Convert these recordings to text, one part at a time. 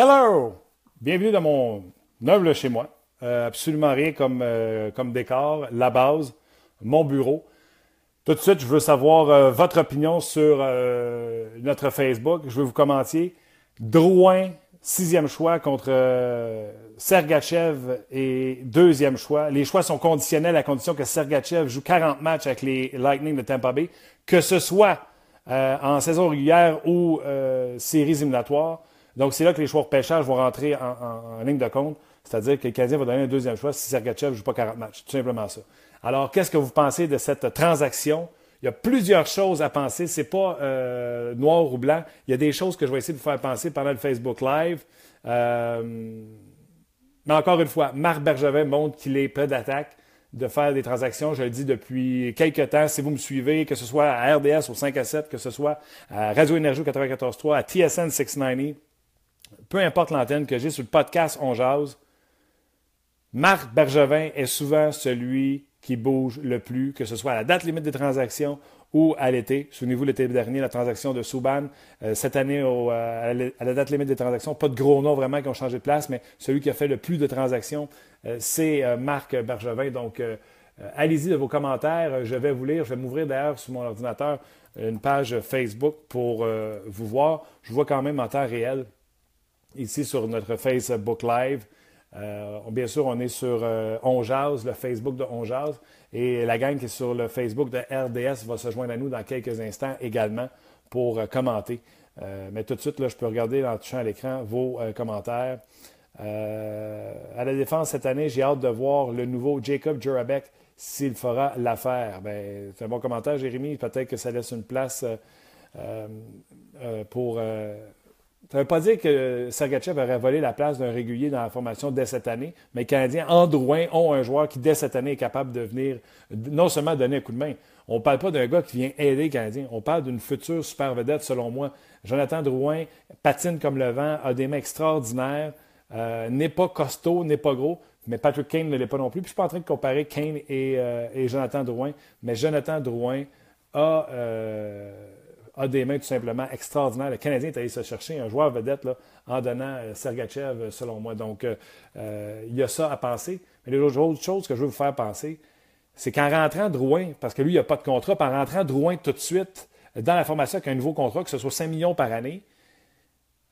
Hello! Bienvenue dans mon noble chez moi. Euh, absolument rien comme, euh, comme décor, la base, mon bureau. Tout de suite, je veux savoir euh, votre opinion sur notre Facebook. Je veux vous commenter. Drouin, sixième choix contre Sergachev et deuxième choix. Les choix sont conditionnels à condition que Sergachev joue 40 matchs avec les Lightning de Tampa Bay, que ce soit en saison régulière ou séries éliminatoires. Donc, c'est là que les choix de pêchage vont rentrer en, ligne de compte. C'est-à-dire que le Canadien va donner un deuxième choix si Sergachev ne joue pas 40 matchs. Tout simplement ça. Alors, qu'est-ce que vous pensez de cette transaction? Il y a plusieurs choses à penser. Ce n'est pas euh, noir ou blanc. Il y a des choses que je vais essayer de vous faire penser pendant le Facebook Live. Euh, mais encore une fois, Marc Bergevin montre qu'il est prêt d'attaque de faire des transactions. Je le dis depuis quelques temps. Si vous me suivez, que ce soit à RDS au 5 à 7, que ce soit à Radio Énergie 94.3, à TSN 690, peu importe l'antenne que j'ai sur le podcast On Jase, Marc Bergevin est souvent celui qui bouge le plus, que ce soit à la date limite des transactions ou à l'été. Souvenez-vous, l'été dernier, la transaction de Souban. Euh, cette année, euh, à la date limite des transactions, pas de gros noms vraiment qui ont changé de place, mais celui qui a fait le plus de transactions, euh, c'est Marc Bergevin. Donc, allez-y de vos commentaires. Je vais vous lire. Je vais m'ouvrir d'ailleurs sur mon ordinateur une page Facebook pour vous voir. Je vois quand même en temps réel ici sur notre Facebook Live. Euh, bien sûr, on est sur euh, le Facebook de On Et la gang qui est sur le Facebook de RDS va se joindre à nous dans quelques instants également pour euh, commenter. Euh, mais tout de suite, là, je peux regarder en touchant à l'écran vos commentaires. à la défense cette année, j'ai hâte de voir le nouveau Jacob Jurabek s'il fera l'affaire. Ben, c'est un bon commentaire, Jérémy. Peut-être que ça laisse une place pour ça ne veut pas dire que Sergachev aurait volé la place d'un régulier dans la formation dès cette année, mais les Canadiens, en droit, ont un joueur qui, dès cette année, est capable de venir non seulement donner un coup de main. On ne parle pas d'un gars qui vient aider les Canadiens. On parle d'une future super vedette, selon moi. Jonathan Drouin patine comme le vent, a des mains extraordinaires, euh, n'est pas costaud, n'est pas gros, mais Patrick Kane ne l'est pas non plus. Puis je ne suis pas en train de comparer Kane et, euh, Jonathan Drouin, mais Jonathan Drouin a. Euh, a des mains tout simplement extraordinaires. Le Canadien est allé se chercher un joueur vedette en donnant euh, Sergachev, euh, selon moi. Donc, euh, il y a ça à penser. Mais l'autre chose que je veux vous faire penser, c'est qu'en rentrant Drouin, parce que lui, il n'a pas de contrat, en rentrant Drouin tout de suite dans la formation avec un nouveau contrat, que ce soit 5 millions par année,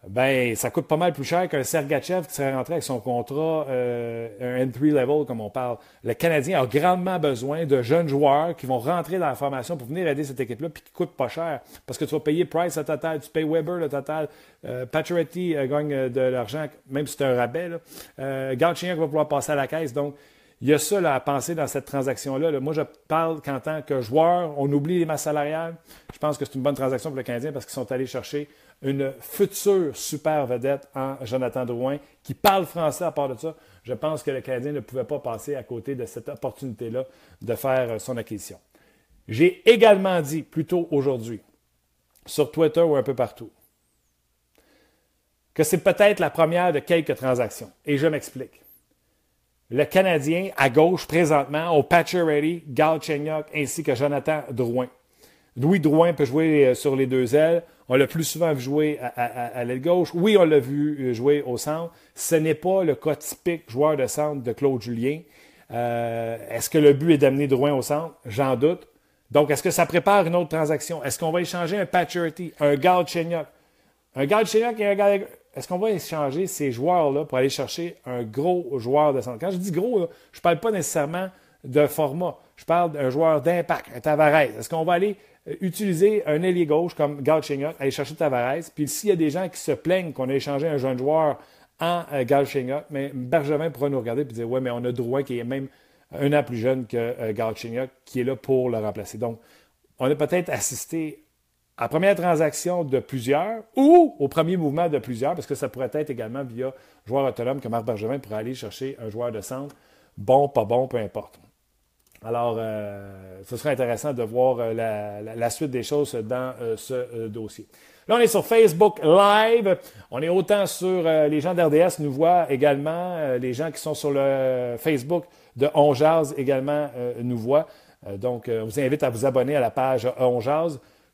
ben, ça coûte pas mal plus cher qu'un Sergachev qui serait rentré avec son contrat, euh, un N3 level, comme on parle. Le Canadien a grandement besoin de jeunes joueurs qui vont rentrer dans la formation pour venir aider cette équipe-là, puis qui coûtent pas cher. Parce que tu vas payer Price le total, tu payes Weber le total, euh, euh gagne euh, de l'argent, même si c'est un rabais. Là. Va pouvoir passer à la caisse. Donc, il y a ça à penser dans cette transaction-là. Moi, je parle qu'en tant que joueur, on oublie les masses salariales. Je pense que c'est une bonne transaction pour le Canadien parce qu'ils sont allés chercher une future super vedette en Jonathan Drouin qui parle français à part de ça. Je pense que le Canadien ne pouvait pas passer à côté de cette opportunité-là de faire euh, son acquisition. J'ai également dit plus tôt aujourd'hui, sur Twitter ou un peu partout, que c'est peut-être la première de quelques transactions. Et je m'explique. Le Canadien, à gauche, présentement, au Patcher Ready, Gal ainsi que Jonathan Drouin. Louis Drouin peut jouer euh, sur les deux ailes. On l'a plus souvent vu jouer à, l'aile gauche. Oui, on l'a vu euh, jouer au centre. Ce n'est pas le cas typique joueur de centre de Claude Julien. Euh, est-ce que le but est d'amener Drouin au centre? J'en doute. Donc, est-ce que ça prépare une autre transaction? Est-ce qu'on va échanger un Patcherty, un Galchenyuk? Un Galchenyuk et un Gallagher? Est-ce qu'on va échanger ces joueurs-là pour aller chercher un gros joueur de centre? Quand je dis gros, je ne parle pas nécessairement de format. Je parle d'un joueur d'impact, un Tavares. Est-ce qu'on va aller utiliser un ailier gauche comme Galchenyuk, aller chercher Tavares. Puis s'il y a des gens qui se plaignent qu'on a échangé un jeune joueur en euh, mais Bergevin pourra nous regarder et dire Ouais, mais on a Drouin qui est même un an plus jeune que euh, qui est là pour le remplacer. Donc, on a peut-être assisté à première transaction de plusieurs ou au premier mouvement de plusieurs, parce que ça pourrait être également via joueur autonome que Marc Bergevin pourrait aller chercher un joueur de centre, bon, pas bon, peu importe. Alors, euh, ce serait intéressant de voir euh, la, suite des choses dans euh, ce dossier. Là, on est sur Facebook Live. On est autant sur les gens d'RDS nous voient également. les gens qui sont sur le Facebook de On également nous voient. donc, on vous invite à vous abonner à la page On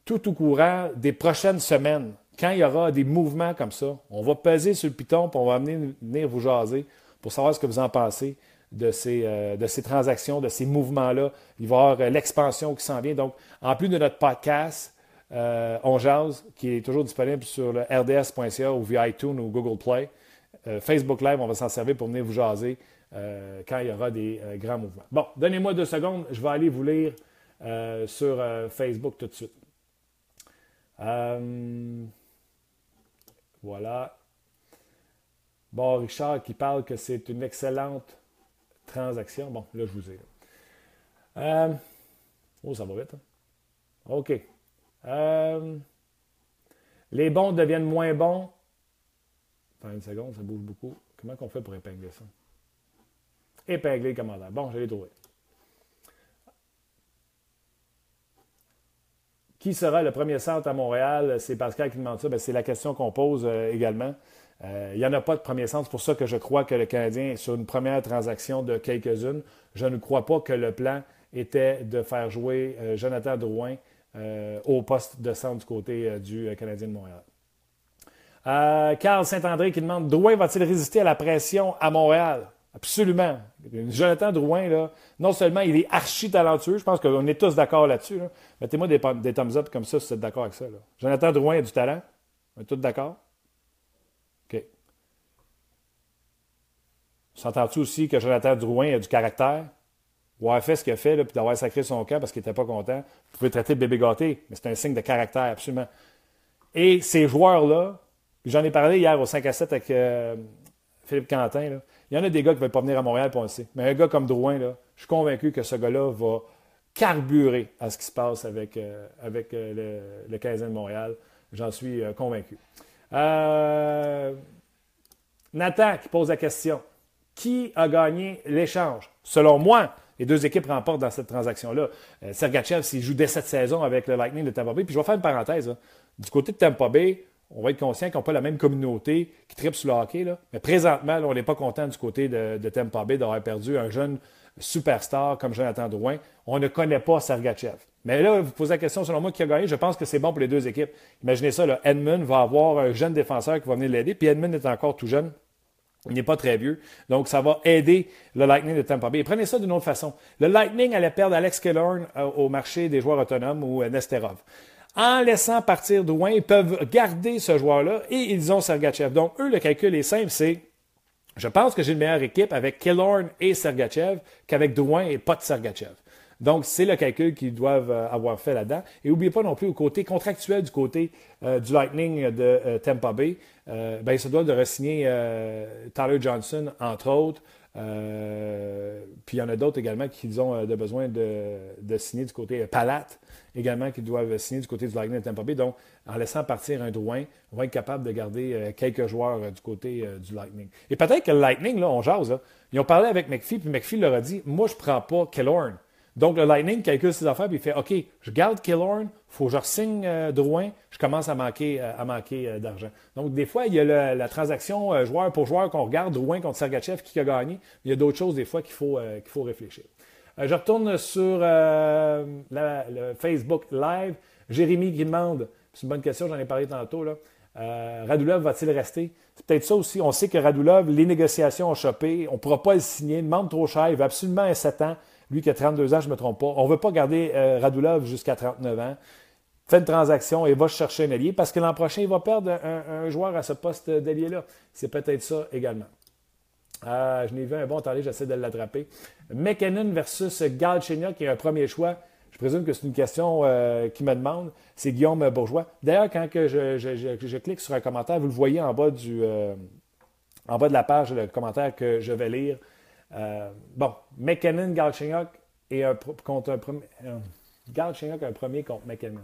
tout au courant des prochaines semaines. Quand il y aura des mouvements comme ça, on va peser sur le piton et on va venir vous jaser pour savoir ce que vous en pensez de ces, euh, de ces transactions, de ces mouvements-là. Il va y avoir euh, l'expansion qui s'en vient. Donc, en plus de notre podcast, euh, On Jase, qui est toujours disponible sur le rds.ca ou via iTunes ou Google Play, Facebook Live, on va s'en servir pour venir vous jaser quand il y aura des grands mouvements. Bon, donnez-moi deux secondes, je vais aller vous lire sur Facebook tout de suite. voilà. Bon, Richard qui parle que c'est une excellente transaction. Bon, là, je vous ai. Euh, oh, ça va vite. Hein? OK. Euh, les bons deviennent moins bons. Attends une seconde, ça bouge beaucoup. Comment on fait pour épingler ça? Épingler le commentaire. Bon, je l'ai trouvé. Qui sera le premier centre à Montréal? C'est Pascal qui demande ça. Ben, c'est la question qu'on pose euh, également. Euh, il n'y en a pas de premier centre. C'est pour ça que je crois que le Canadien, sur une première transaction de quelques-unes, je ne crois pas que le plan était de faire jouer euh, Jonathan Drouin euh, au poste de centre du côté du Canadien de Montréal. Carl Saint-André qui demande Drouin va-t-il résister à la pression à Montréal? Absolument. Jonathan Drouin, non seulement il est archi talentueux, je pense qu'on est tous d'accord là-dessus. Mettez-moi des, des, thumbs up comme ça si vous êtes d'accord avec ça. Jonathan Drouin a du talent. On est tous d'accord? S'entends-tu aussi que Jonathan Drouin a du caractère? Ou avoir fait ce qu'il a fait, puis d'avoir sacré son camp parce qu'il n'était pas content. Vous pouvez traiter de bébé gâté, mais c'est un signe de caractère, absolument. Et ces joueurs-là, j'en ai parlé hier au 5 à 7 avec euh, Philippe Quentin, il y en a des gars qui ne veulent pas venir à Montréal, pour on le. Mais un gars comme Drouin, je suis convaincu que ce gars-là va carburer à ce qui se passe avec, euh, avec euh, le, le de Montréal. J'en suis convaincu. Nathan qui pose la question. Qui a gagné l'échange? Selon moi, les deux équipes remportent dans cette transaction-là. Euh, Sergachev, s'il joue dès cette saison avec le Lightning de Tampa Bay, puis je vais faire une parenthèse. Du côté de Tampa Bay, on va être conscient qu'ils n'ont pas la même communauté qui tripe sur le hockey. Là. Mais présentement, on n'est pas content du côté de, Tampa Bay d'avoir perdu un jeune superstar comme Jonathan Drouin. On ne connaît pas Sergachev. Mais là, vous posez la question, selon moi, qui a gagné, je pense que c'est bon pour les deux équipes. Imaginez ça, Edmund va avoir un jeune défenseur qui va venir l'aider, puis Edmund est encore tout jeune. Il n'est pas très vieux. Donc, ça va aider le Lightning de Tampa Bay. prenez ça d'une autre façon. Le Lightning allait perdre Alex Killorn euh, au marché des joueurs autonomes ou euh, Nesterov. En laissant partir Drouin, ils peuvent garder ce joueur-là et ils ont Sergachev. Donc, eux, le calcul est simple, c'est je pense que j'ai une meilleure équipe avec Killorn et Sergachev qu'avec Drouin et pas de Sergachev. Donc, c'est le calcul qu'ils doivent euh, avoir fait là-dedans. Et n'oubliez pas non plus au côté contractuel du côté euh, du Lightning de euh, Tampa Bay, ben, ils se doivent de re-signer Tyler Johnson, entre autres. puis il y en a d'autres également qui ont besoin de, signer du côté Palat, également qui doivent signer du côté du Lightning de Tampa Bay. Donc, en laissant partir un Drouin, on va être capable de garder quelques joueurs du côté du Lightning. Et peut-être que le Lightning, là, on jase, ils ont parlé avec McPhee, puis McPhee leur a dit Moi, je ne prends pas Killorn. Donc, le Lightning calcule ses affaires, puis il fait OK, je garde Killorn, il faut que je re-signe euh, Drouin, je commence à manquer, euh, à manquer euh, d'argent. Donc, des fois, il y a la transaction joueur pour joueur qu'on regarde, Drouin contre Sergachev, qui a gagné. il y a d'autres choses, des fois, qu'il faut, faut réfléchir. je retourne sur le Facebook Live. Jérémy qui demande, c'est une bonne question, j'en ai parlé tantôt, là. Radulov va-t-il rester? C'est peut-être ça aussi. On sait que Radulov, les négociations ont chopé. On ne pourra pas le signer. Il demande trop cher. Il veut absolument un 7 ans. Lui qui a 32 ans, je ne me trompe pas. On ne veut pas garder euh, Radulov jusqu'à 39 ans. Fait une transaction et va chercher un allié parce que l'an prochain, il va perdre un, joueur à ce poste d'allié-là. C'est peut-être ça également. Euh, je n'ai vu un bon, attendez, j'essaie de l'attraper. McKinnon versus Galchenyuk qui est un premier choix. Je présume que c'est une question euh, qui me demande. C'est Guillaume Bourgeois. D'ailleurs, quand je, clique sur un commentaire, vous le voyez en bas, du, en bas de la page, le commentaire que je vais lire. Euh, bon, McKinnon, Galchenyuk et un, contre un premier. Euh, un premier contre McKinnon.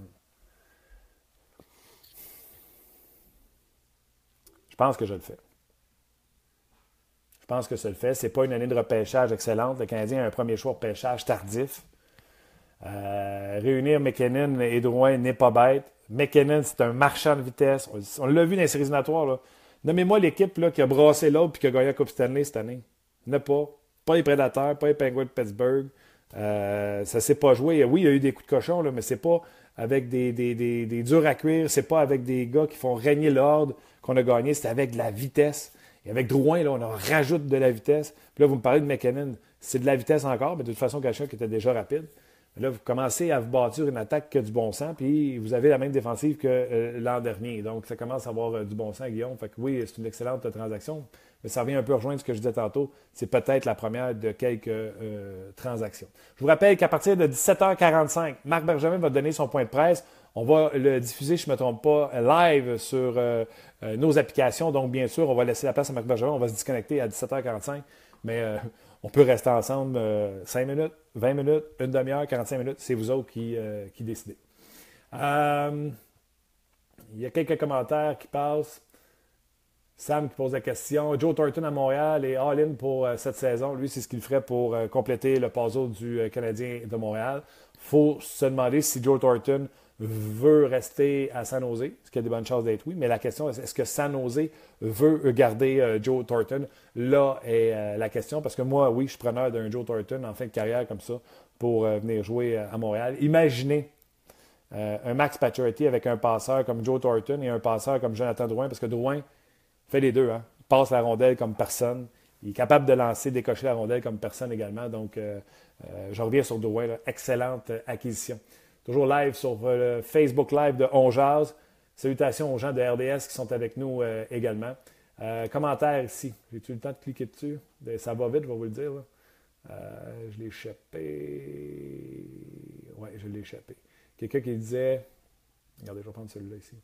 Je pense que je le fais. Je pense que ça le fait. C'est pas une année de repêchage excellente. Le Canadien a un premier choix de pêchage tardif. Euh, réunir McKinnon et Drouin n'est pas bête. McKinnon, c'est un marchand de vitesse. On, l'a vu dans les séries natoires. Nommez-moi l'équipe qui a brassé l'autre et qui a gagné la Coupe Stanley cette année. Ne pas. Pas les Prédateurs, pas les Penguins de Pittsburgh. Euh, ça ne s'est pas joué. Oui, il y a eu des coups de cochon, là, mais c'est pas avec des, durs à cuire. C'est pas avec des gars qui font régner l'ordre qu'on a gagné. C'est avec de la vitesse. Et avec Drouin, là, on en rajoute de la vitesse. Puis là, vous me parlez de McKinnon. C'est de la vitesse encore, mais de toute façon, quelqu'un qui était déjà rapide. Là, vous commencez à vous bâtir une attaque qui a du bon sens, puis vous avez la même défensive que euh, l'an dernier. Donc, ça commence à avoir euh, du bon sens, Guillaume. Fait que oui, c'est une excellente transaction, mais ça revient un peu rejoindre ce que je disais tantôt. C'est peut-être la première de quelques euh, transactions. Je vous rappelle qu'à partir de 17h45, Marc Bergevin va donner son point de presse. On va le diffuser, je ne me trompe pas, live sur nos applications. Donc, bien sûr, on va laisser la place à Marc Bergevin. On va se disconnecter à 17h45. Mais on peut rester ensemble 5 minutes, 20 minutes, une demi-heure, 45 minutes. C'est vous autres qui, euh, qui décidez. Euh, il y a quelques commentaires qui passent. Sam qui pose la question. Joe Thornton à Montréal et all-in pour euh, cette saison. Lui, c'est ce qu'il ferait pour compléter le puzzle du Canadien de Montréal. Il faut se demander si Joe Thornton veut rester à San Jose, ce qui a des bonnes chances d'être oui, mais la question est est-ce que San Jose veut garder euh, Joe Thornton? Là est euh, la question, parce que moi, oui, je suis preneur d'un Joe Thornton en fin de carrière comme ça pour euh, venir jouer à Montréal. Imaginez un Max Pacioretty avec un passeur comme Joe Thornton et un passeur comme Jonathan Drouin, parce que Drouin fait les deux. Hein? Il passe la rondelle comme personne. Il est capable de lancer, décocher la rondelle comme personne également. Donc, je reviens sur Drouin. Excellente acquisition. Toujours live sur euh, le Facebook Live de On Salutations aux gens de RDS qui sont avec nous euh, également. Euh, commentaire ici. J'ai-tu le temps de cliquer dessus? Ben, ça va vite, je vais vous le dire. je l'ai échappé. Oui, je l'ai échappé. Quelqu'un qui disait. Regardez, je vais prendre celui-là ici.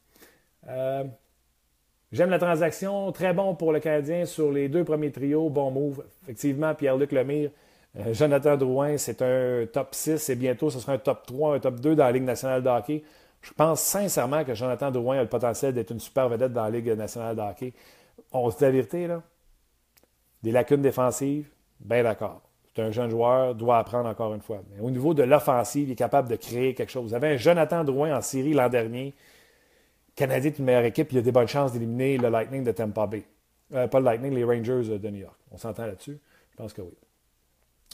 J'aime la transaction. Très bon pour le Canadien sur les deux premiers trios. Bon move. Effectivement, Pierre-Luc Lemire Jonathan Drouin, c'est un top 6 et bientôt ce sera un top 3, un top 2 dans la Ligue nationale de hockey. Je pense sincèrement que Jonathan Drouin a le potentiel d'être une super vedette dans la Ligue nationale de hockey. On se dit la là? Des lacunes défensives, bien d'accord. C'est un jeune joueur, doit apprendre encore une fois. Mais au niveau de l'offensive, il est capable de créer quelque chose. Vous avez un Jonathan Drouin en série l'an dernier. Canadien est une meilleure équipe, il a des bonnes chances d'éliminer le Lightning de Tampa Bay. Euh, pas le Lightning, les Rangers de New York. On s'entend là-dessus? Je pense que oui.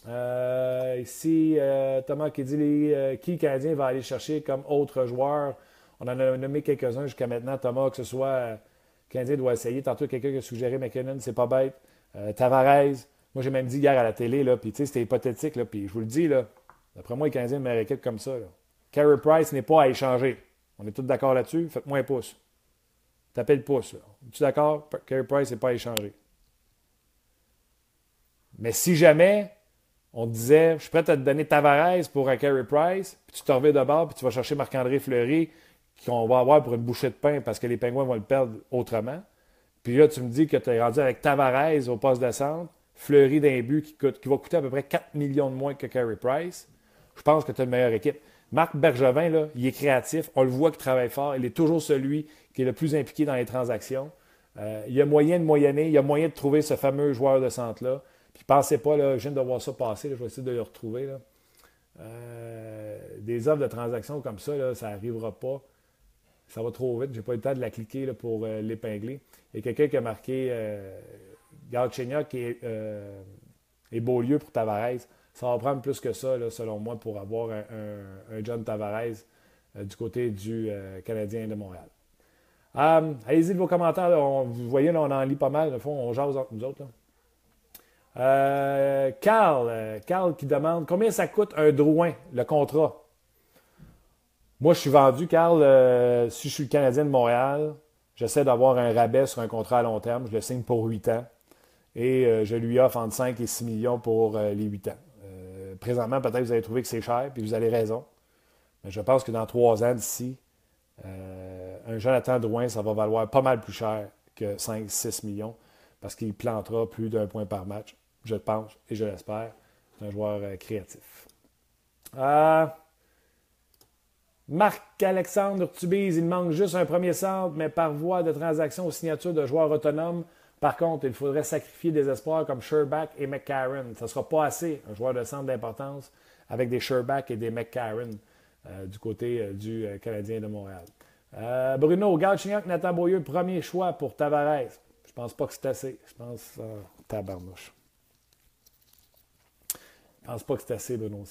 Euh, ici, euh, Thomas qui dit euh, qui Canadien va aller chercher comme autre joueur? On en a nommé quelques-uns jusqu'à maintenant. Thomas, que ce soit Canadien doit essayer. Tantôt, quelqu'un qui a suggéré McKinnon, c'est pas bête. Tavares, moi j'ai même dit hier à la télé, là, puis c'était hypothétique, là, puis je vous le dis, là, d'après moi, les Canadiens une meilleure équipe comme ça. Carey Price n'est pas à échanger. On est tous d'accord là-dessus? Faites-moi un pouce. Tapez le pouce. Es-tu d'accord? Carey Price n'est pas à échanger. Mais si jamais on disait, je suis prêt à te donner Tavares pour un Carey Price, puis tu te reviens de bord, puis tu vas chercher Marc-André Fleury, qu'on va avoir pour une bouchée de pain parce que les Pingouins vont le perdre autrement. Puis là, tu me dis que tu es rendu avec Tavares au poste de centre, Fleury d'un but qui, qui va coûter à peu près 4 millions de moins que Carey Price. Je pense que tu as une meilleure équipe. Marc Bergevin, là, il est créatif. On le voit qu'il travaille fort. Il est toujours celui qui est le plus impliqué dans les transactions. Euh, il y a moyen de moyenner. Il y a moyen de trouver ce fameux joueur de centre-là. Puis pensez pas, là, je viens de voir ça passer, je vais essayer de le retrouver. Euh, des offres de transactions comme ça, ça n'arrivera pas. Ça va trop vite. Je n'ai pas eu le temps de la cliquer pour euh, l'épingler. Il y a quelqu'un qui a marqué euh, Galchenyuk et, euh, et Beaulieu pour Tavares. Ça va prendre plus que ça, selon moi, pour avoir un, John Tavares du côté du Canadien de Montréal. Allez-y de vos commentaires. vous voyez, là, on en lit pas mal. fond, on jase entre nous autres. Euh, Carl, euh, Carl qui demande combien ça coûte un Drouin, le contrat? Moi, je suis vendu, Carl, euh, si je suis le Canadien de Montréal, j'essaie d'avoir un rabais sur un contrat à long terme. Je le signe pour 8 ans. Et je lui offre entre 5 et 6 millions pour les 8 ans. présentement, peut-être que vous allez trouver que c'est cher, puis vous avez raison. Mais je pense que dans 3 ans d'ici, un Jonathan Drouin, ça va valoir pas mal plus cher que 5-6 millions parce qu'il plantera plus d'un point par match je pense et je l'espère. Un joueur euh, créatif. Euh, Marc-Alexandre Urtubise, il manque juste un premier centre, mais par voie de transaction aux signatures de joueurs autonomes. Par contre, il faudrait sacrifier des espoirs comme Sherback et McCarron. Ce ne sera pas assez, un joueur de centre d'importance, avec des Sherback et des McCarron euh, du côté du Canadien de Montréal. Bruno, Galchenyuk, Nathan Beaulieu, premier choix pour Tavares. Je pense pas que c'est assez. Je pense. tabarnouche. Je pense pas que c'est assez, Bruno.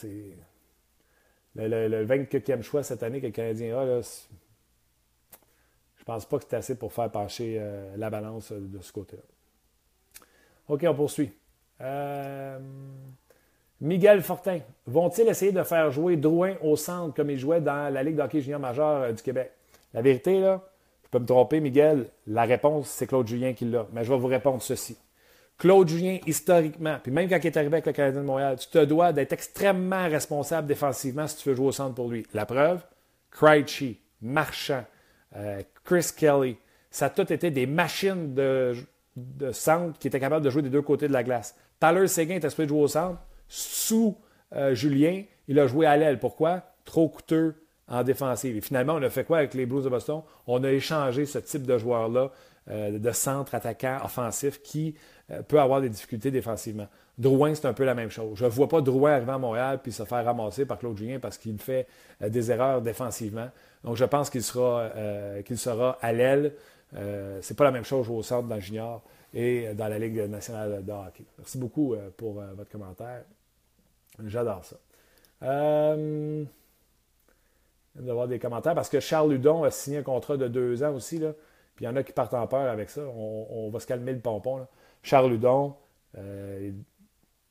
Le, 24e choix cette année que le Canadien a, là, je pense pas que c'est assez pour faire pencher euh, la balance euh, de ce côté-là. OK, on poursuit. Euh, Miguel Fortin. Vont-ils essayer de faire jouer Drouin au centre comme il jouait dans la Ligue d'hockey junior majeur du Québec? La vérité, là, je peux me tromper, Miguel. La réponse, c'est Claude Julien qui l'a. Mais je vais vous répondre ceci. Claude Julien, historiquement, puis même quand il est arrivé avec le Canadien de Montréal, tu te dois d'être extrêmement responsable défensivement si tu veux jouer au centre pour lui. La preuve, Krejci, Marchand, euh, Chris Kelly, ça a tout été des machines de, centre qui étaient capables de jouer des deux côtés de la glace. Tyler Seguin était supposé jouer au centre. Sous euh, Julien, il a joué à l'aile. Pourquoi? Trop coûteux en défensive. Et finalement, on a fait quoi avec les Blues de Boston? On a échangé ce type de joueur-là de centre attaquant offensif qui euh, peut avoir des difficultés défensivement. Drouin, c'est un peu la même chose. Je ne vois pas Drouin arriver à Montréal puis se faire ramasser par Claude Julien parce qu'il fait euh, des erreurs défensivement. Donc, je pense qu'il sera, euh, sera à l'aile. Ce c'est pas la même chose au centre dans et dans la Ligue nationale de hockey. Merci beaucoup pour votre commentaire. J'adore ça. Euh, d'avoir des commentaires parce que Charles Ludon a signé un contrat de deux ans aussi. Là, puis il y en a qui partent en peur avec ça. On, va se calmer le pompon. Charles Ludon euh,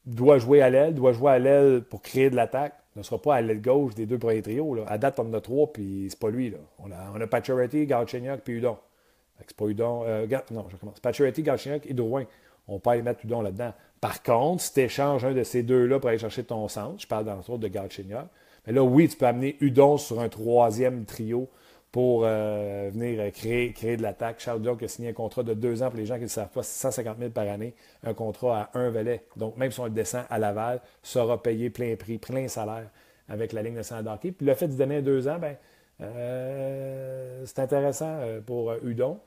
doit jouer à l'aile, doit jouer à l'aile pour créer de l'attaque. Ne sera pas à l'aile gauche des deux premiers trios. Là. À date, on en a trois, puis c'est pas lui. Là. On a, on a Pacioretty, Galchenyuk, puis Udon. C'est pas Udon. Euh, non, je commence. Pacioretty, Galchenyuk et Drouin. On peut aller mettre Udon là-dedans. Par contre, si tu échanges un de ces deux-là pour aller chercher ton centre, je parle dans le de Galchenyuk, mais là, oui, tu peux amener Udon sur un troisième trio pour euh, venir euh, créer, créer de l'attaque. Charles qui a signé un contrat de deux ans pour les gens qui ne savent pas, 150 000 par année, un contrat à un valet. Donc, même si on le descend à Laval, sera payé plein prix, plein salaire avec la ligne de hockey. Puis le fait de donner deux ans, ben, euh, c'est intéressant pour Udon.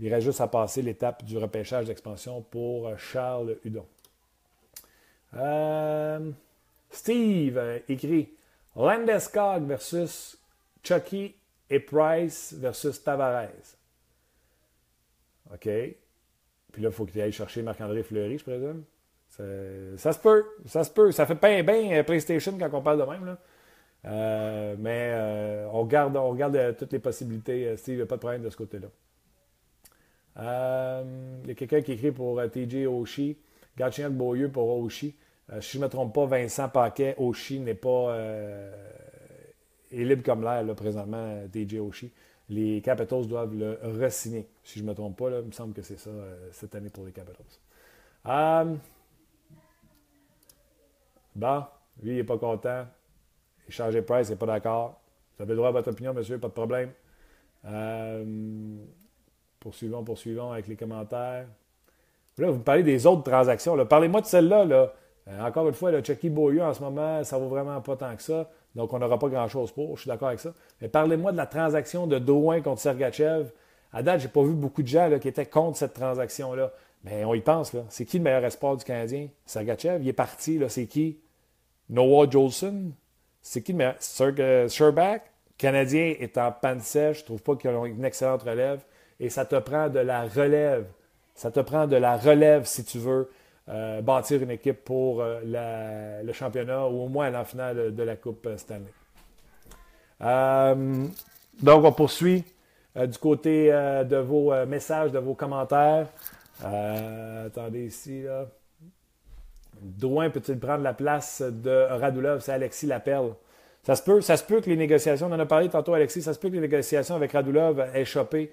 Il reste juste à passer l'étape du repêchage d'expansion pour Charles Hudon. Steve écrit Landeskog versus Chucky et Price versus Tavares. OK? Puis là, il faut qu'il aille chercher Marc-André Fleury, je présume. Ça se peut. Ça se peut. Ça fait pas bien euh, PlayStation quand on parle de même. Là. Euh, mais euh, on regarde, on toutes les possibilités. Steve, il n'y a pas de problème de ce côté-là. Il y a quelqu'un qui écrit pour TJ Oshie. Gatchiak Beaulieu pour Oshie. si je ne me trompe pas, Vincent Paquet, Oshie n'est pas est libre comme l'air, présentement, DJ Oshie. Les Capitals doivent le re-signer. Si je ne me trompe pas, là, il me semble que c'est ça euh, cette année pour les Capitals. Euh, bon, lui, il n'est pas content. Échanger Price, il n'est pas d'accord. Vous avez le droit à votre opinion, monsieur, pas de problème. Euh, poursuivons, poursuivons avec les commentaires. Là, vous me parlez des autres transactions. Parlez-moi de celle-là. Là. encore une fois, le Chucky Beaulieu, en ce moment, ça ne vaut vraiment pas tant que ça. Donc, on n'aura pas grand-chose pour. Je suis d'accord avec ça. Mais parlez-moi de la transaction de Drouin contre Sergachev. À date, je n'ai pas vu beaucoup de gens qui étaient contre cette transaction-là. Mais on y pense. Là. C'est qui le meilleur espoir du Canadien? Sergachev, il est parti. C'est qui? Noah Jolson? C'est qui le meilleur? Le Canadien est en panne sèche. Je ne trouve pas qu'ils ont une excellente relève. Et ça te prend de la relève. Ça te prend de la relève, si tu veux, euh, bâtir une équipe pour euh, le championnat ou au moins la finale de la Coupe euh, Stanley. donc, on poursuit du côté de vos messages, de vos commentaires. attendez ici. Là. Drouin peut-il prendre la place de Radulov? C'est Alexis Laperle. Ça se peut, ça se peut que les négociations, on en a parlé tantôt, Alexis, ça se peut que les négociations avec Radulov aient chopé.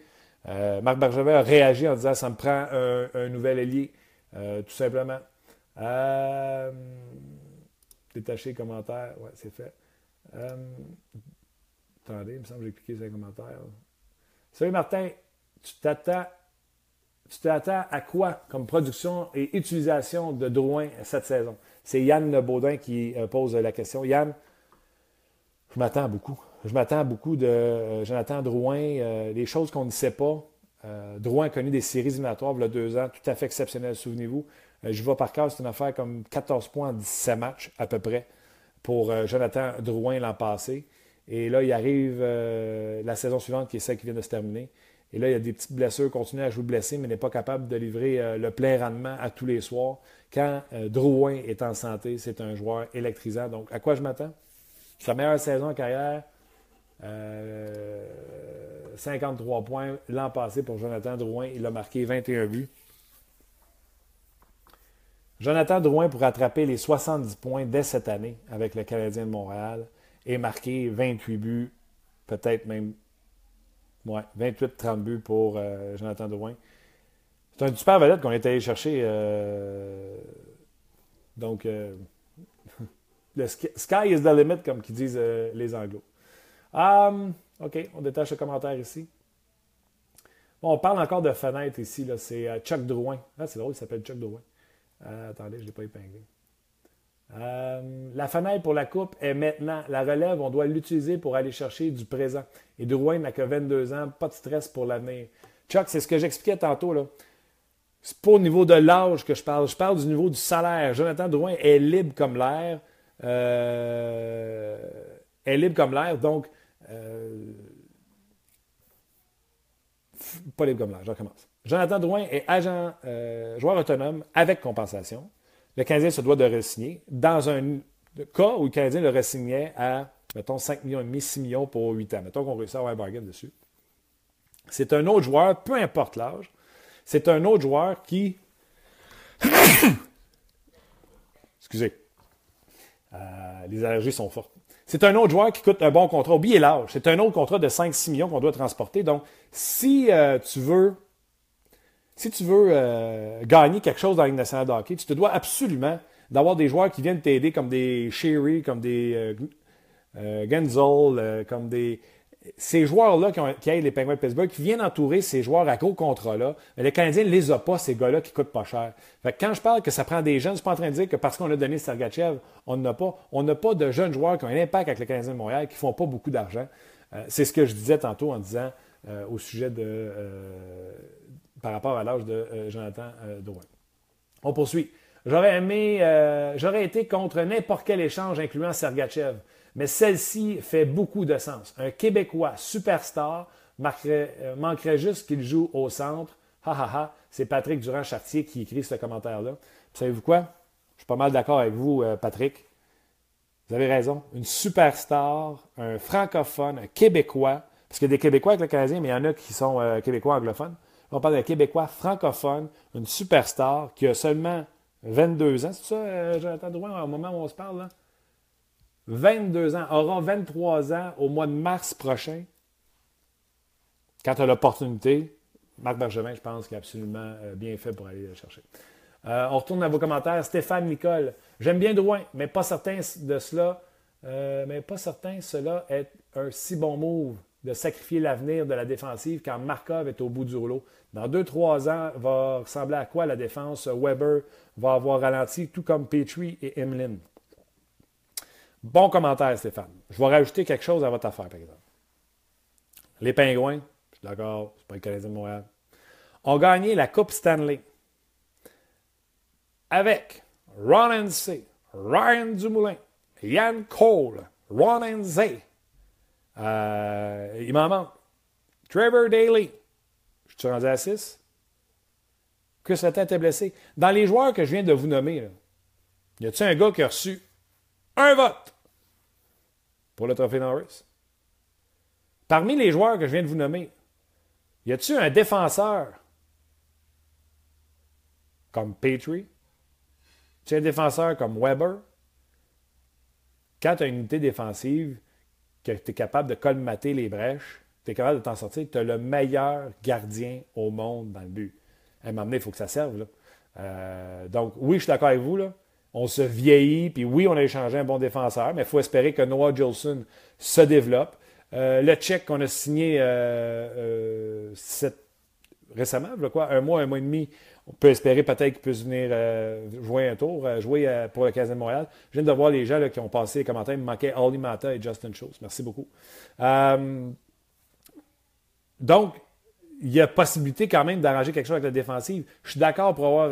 Marc Bergevin a réagi en disant ça me prend un nouvel ailier. Euh, tout simplement. Euh, détacher les commentaires. Ouais, c'est fait. Euh, attendez, il me semble que j'ai cliqué sur les commentaires. Salut Martin, tu t'attends. Tu t'attends à quoi comme production et utilisation de Drouin cette saison? C'est Yann Baudin qui pose la question. Yann, je m'attends beaucoup. Je m'attends beaucoup de Jonathan Drouin, des choses qu'on ne sait pas. Drouin a connu des séries éliminatoires il y a deux ans, tout à fait exceptionnelles, souvenez-vous. je vois par cœur, c'est une affaire comme 14 points en 17 matchs à peu près pour Jonathan Drouin l'an passé. Et là, il arrive la saison suivante, qui est celle qui vient de se terminer. Et là, il y a des petites blessures, continue à jouer blessé, mais n'est pas capable de livrer euh, le plein rendement à tous les soirs. Quand euh, Drouin est en santé, c'est un joueur électrisant. Donc, à quoi je m'attends? Sa meilleure saison en carrière, 53 euh, points l'an passé pour Jonathan Drouin. Il a marqué 21 buts. Jonathan Drouin pour attraper les 70 points dès cette année avec le Canadien de Montréal et marquer 28 buts, peut-être même Ouais, 28-30 buts pour euh, Jonathan Drouin. C'est un super vedette qu'on est allé chercher. Euh, donc, le sky is the limit, comme qu'ils disent les Anglo. Um, OK, on détache le commentaire ici. Bon, on parle encore de fenêtre ici. C'est Chuck Drouin. Ah, c'est drôle, il s'appelle Chuck Drouin. attendez, je ne l'ai pas épinglé. Euh, la fenêtre pour la coupe est maintenant. La relève, on doit l'utiliser pour aller chercher du présent. Et Drouin n'a que 22 ans, pas de stress pour l'avenir. Chuck, c'est ce que j'expliquais tantôt. Là. C'est pas au niveau de l'âge que je parle. Je parle du niveau du salaire. Jonathan Drouin est libre comme l'air. Euh, est libre comme l'air. Donc, euh, pas libre comme l'air. Je recommence. Jonathan Drouin est agent, joueur autonome avec compensation le Canadien se doit de re-signer. Dans un cas où le Canadien le re-signait à, mettons, 5 millions et demi, 6 millions pour 8 ans. Mettons qu'on réussit à avoir un bargain dessus. C'est un autre joueur, peu importe l'âge, c'est un autre joueur qui. Excusez. Euh, les allergies sont fortes. C'est un autre joueur qui coûte un bon contrat. Oubliez l'âge. C'est un autre contrat de 5-6 millions qu'on doit transporter. Donc, si euh, tu veux si tu veux euh, gagner quelque chose dans la Ligue nationale de hockey, tu te dois absolument d'avoir des joueurs qui viennent t'aider, comme des Sherry, comme des euh, Genzel, comme des. Ces joueurs-là qui, qui, aident les Penguins de Pittsburgh, qui viennent entourer ces joueurs à gros contrats-là, mais les Canadiens ne les a pas, ces gars-là qui coûtent pas cher. Fait quand je parle que ça prend des jeunes, je ne suis pas en train de dire que parce qu'on a donné Sergachev, on n'a pas. On n'a pas de jeunes joueurs qui ont un impact avec les Canadiens de Montréal, qui ne font pas beaucoup d'argent. c'est ce que je disais tantôt en disant au sujet de par rapport à l'âge de euh, Jonathan euh, Drouin. On poursuit. J'aurais aimé, euh, j'aurais été contre n'importe quel échange incluant Sergachev, mais celle-ci fait beaucoup de sens. Un Québécois superstar manquerait juste qu'il joue au centre. Ha ha. C'est Patrick Durand-Chartier qui écrit ce commentaire-là. Savez-vous quoi? Je suis pas mal d'accord avec vous, Patrick. Vous avez raison. Une superstar, un francophone, un Québécois, parce qu'il y a des Québécois avec le Canadien, mais il y en a qui sont Québécois anglophones. On parle d'un Québécois francophone, une superstar qui a seulement 22 ans. C'est ça, euh, Jonathan Drouin, au moment où on se parle? Là? 22 ans, aura 23 ans au mois de mars prochain. Quand tu as l'opportunité, Marc Bergevin, je pense, qu'il a absolument euh, bien fait pour aller le chercher. Euh, on retourne à vos commentaires. Stéphane Nicole. J'aime bien Drouin, mais pas certain de cela. mais pas certain cela est un si bon move de sacrifier l'avenir de la défensive quand Markov est au bout du rouleau. Dans deux, trois ans, va ressembler à quoi la défense? Weber va avoir ralenti, tout comme Petrie et Emlyn. Bon commentaire, Stéphane. Je vais rajouter quelque chose à votre affaire, par exemple. Les Pingouins, je suis d'accord, c'est pas le Canadien de Montréal, ont gagné la Coupe Stanley avec Ron C, Ryan Dumoulin, Yann Cole, Ron Zay, euh, il m'en manque. Trevor Daly. Je suis rendu à 6. Chris tête est blessé. Dans les joueurs que je viens de vous nommer, y a-t-il un gars qui a reçu un vote pour le trophée Norris? Parmi les joueurs que je viens de vous nommer, y a-t-il un défenseur comme Petrie? A un défenseur comme Weber? Quand tu as une unité défensive que tu es capable de colmater les brèches, tu es capable de t'en sortir, tu as le meilleur gardien au monde dans le but. À un moment donné, il faut que ça serve. Euh, donc, oui, je suis d'accord avec vous. Là. On se vieillit, puis oui, on a échangé un bon défenseur, mais il faut espérer que Noah Jolson se développe. Euh, le check qu'on a signé euh, récemment, quoi, un mois, un mois et demi, on peut espérer peut-être qu'il puisse venir jouer un tour, jouer pour le Canadien de Montréal. Je viens de voir les gens qui ont passé les commentaires. Il me manquait Mata et Justin Schultz. Merci beaucoup. donc, il y a possibilité quand même d'arranger quelque chose avec la défensive. Je suis d'accord pour avoir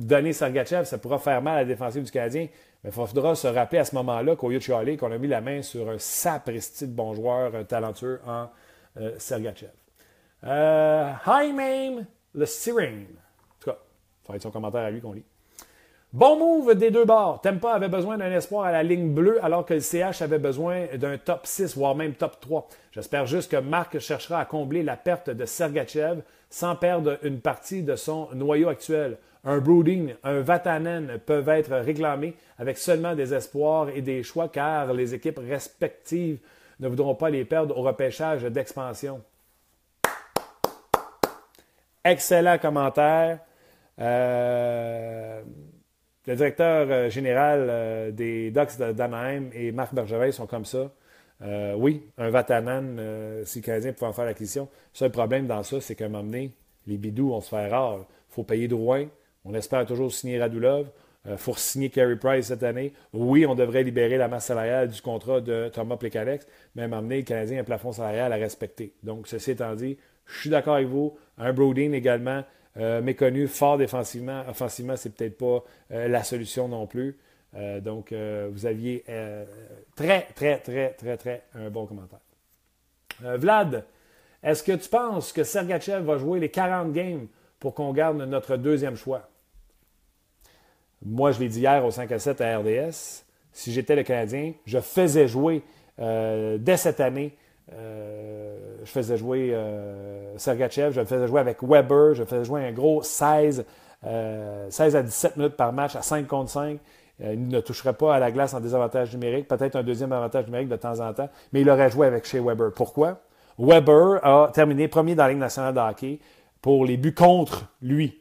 euh, donné Sergachev, ça pourra faire mal à la défensive du Canadien, mais il faudra se rappeler à ce moment-là qu'au lieu de qu'on a mis la main sur un sapristi de bon joueur un talentueux en euh, Sergachev. Euh, hi, Mame, le Searing. En tout cas, ça va être son commentaire à lui qu'on lit. Bon move des deux bords. Tempa avait besoin d'un espoir à la ligne bleue alors que le CH avait besoin d'un top 6, voire même top 3. J'espère juste que Marc cherchera à combler la perte de Sergachev sans perdre une partie de son noyau actuel. Un Brooding, un Vatanen peuvent être réclamés avec seulement des espoirs et des choix car les équipes respectives ne voudront pas les perdre au repêchage d'expansion. Excellent commentaire. Euh, le directeur euh, général euh, des Ducks d'Anaheim et Marc Bergevin sont comme ça. Oui, un Vatanen, si le Canadien pouvait en faire l'acquisition. Le seul problème dans ça, c'est qu'à un moment donné, les bidous, on se fait rare. Il faut payer Drouin. On espère toujours signer Radulov. Il faut signer Carey Price cette année. Oui, on devrait libérer la masse salariale du contrat de Thomas Plekanex, mais donné, le Canadien un plafond salarial à respecter. Donc, ceci étant dit, je suis d'accord avec vous. Un Brodeen également. Euh, méconnu, fort défensivement. Offensivement, c'est peut-être pas euh, la solution non plus. Euh, donc, vous aviez très, très, très, très, très un bon commentaire. Vlad, est-ce que tu penses que Sergachev va jouer les 40 games pour qu'on garde notre deuxième choix? Moi, je l'ai dit hier au 5 à 7 à RDS. Si j'étais le Canadien, je faisais jouer dès cette année euh, je faisais jouer euh, Sergachev, je faisais jouer avec Weber, je faisais jouer un gros 16, 16 euh, à 17 minutes par match à 5 contre 5. il ne toucherait pas à la glace en désavantage numérique, peut-être un deuxième avantage numérique de temps en temps, mais il aurait joué avec chez Weber. Pourquoi? Weber a terminé premier dans la Ligue nationale de hockey pour les buts contre lui.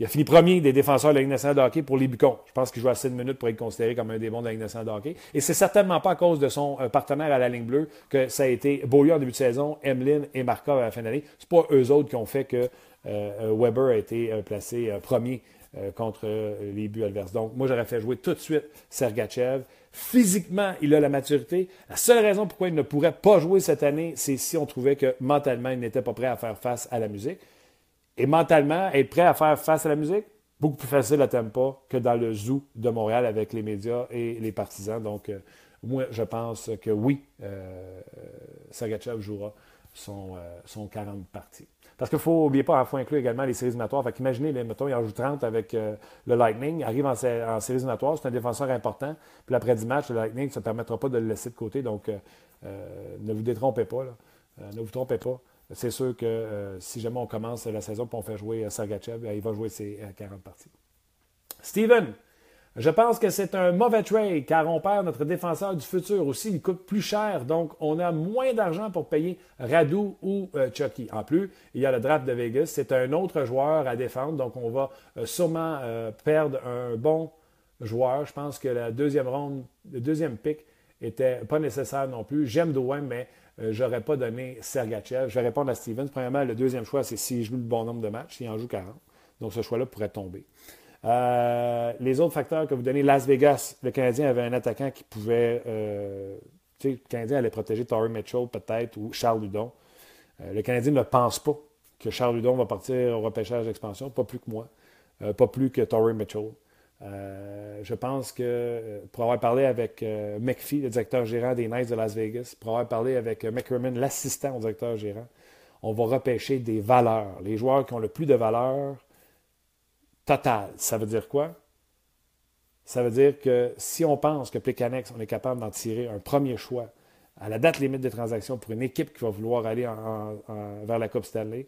Il a fini premier des défenseurs de la Ligue de pour les Bucons. Je pense qu'il joue assez de minutes pour être considéré comme un des bons de la Ligue de hockey. Et c'est certainement pas à cause de son euh, partenaire à la ligne bleue que ça a été Beaulieu en début de saison, Emlyn et Markov à la fin d'année. C'est pas eux autres qui ont fait que euh, Weber a été euh, placé premier contre les buts adverses. Donc, moi, j'aurais fait jouer tout de suite Sergachev. Physiquement, il a la maturité. La seule raison pourquoi il ne pourrait pas jouer cette année, c'est si on trouvait que mentalement, il n'était pas prêt à faire face à la musique. Et mentalement, être prêt à faire face à la musique, beaucoup plus facile à Tampa que dans le zoo de Montréal avec les médias et les partisans. Donc, euh, moi, je pense que oui, euh, Sagachev jouera son, euh, son 40 parties. Parce qu'il ne faut oublier pas, il faut inclure également les séries éliminatoires. Fait imaginez, mettons, il en joue 30 avec le Lightning, arrive en, en séries éliminatoires, c'est un défenseur important. Puis après 10 matchs, le Lightning, ne permettra pas de le laisser de côté. Donc, ne vous détrompez pas. ne vous trompez pas c'est sûr que euh, si jamais on commence la saison et on fait jouer Sergachev, il va jouer ses 40 euh, parties. Steven, je pense que c'est un mauvais trade car on perd notre défenseur du futur aussi. Il coûte plus cher, donc on a moins d'argent pour payer Radu ou euh, Chucky. En plus, il y a le draft de Vegas. C'est un autre joueur à défendre, donc on va sûrement perdre un bon joueur. Je pense que la deuxième ronde, le deuxième pick était pas nécessaire non plus. J'aime Dwayne, mais euh, j'aurais pas donné Sergachev. Je vais répondre à Stevens. Premièrement, le deuxième choix, c'est s'il joue le bon nombre de matchs, s'il en joue 40. Donc, ce choix-là pourrait tomber. Euh, les autres facteurs que vous donnez, Las Vegas, le Canadien avait un attaquant qui pouvait. Euh, tu sais, le Canadien allait protéger Torrey Mitchell peut-être ou Charles Ludon. le Canadien ne pense pas que Charles Ludon va partir au repêchage d'expansion, pas plus que moi, pas plus que Torrey Mitchell. Euh, je pense que euh, pour avoir parlé avec euh, McPhee, le directeur gérant des Knights de Las Vegas, pour avoir parlé avec McCrimmon, l'assistant au directeur gérant, on va repêcher des valeurs. Les joueurs qui ont le plus de valeur totale. Ça veut dire quoi? Ça veut dire que si on pense que Plekanex, on est capable d'en tirer un premier choix à la date limite des transactions pour une équipe qui va vouloir aller vers la Coupe Stanley,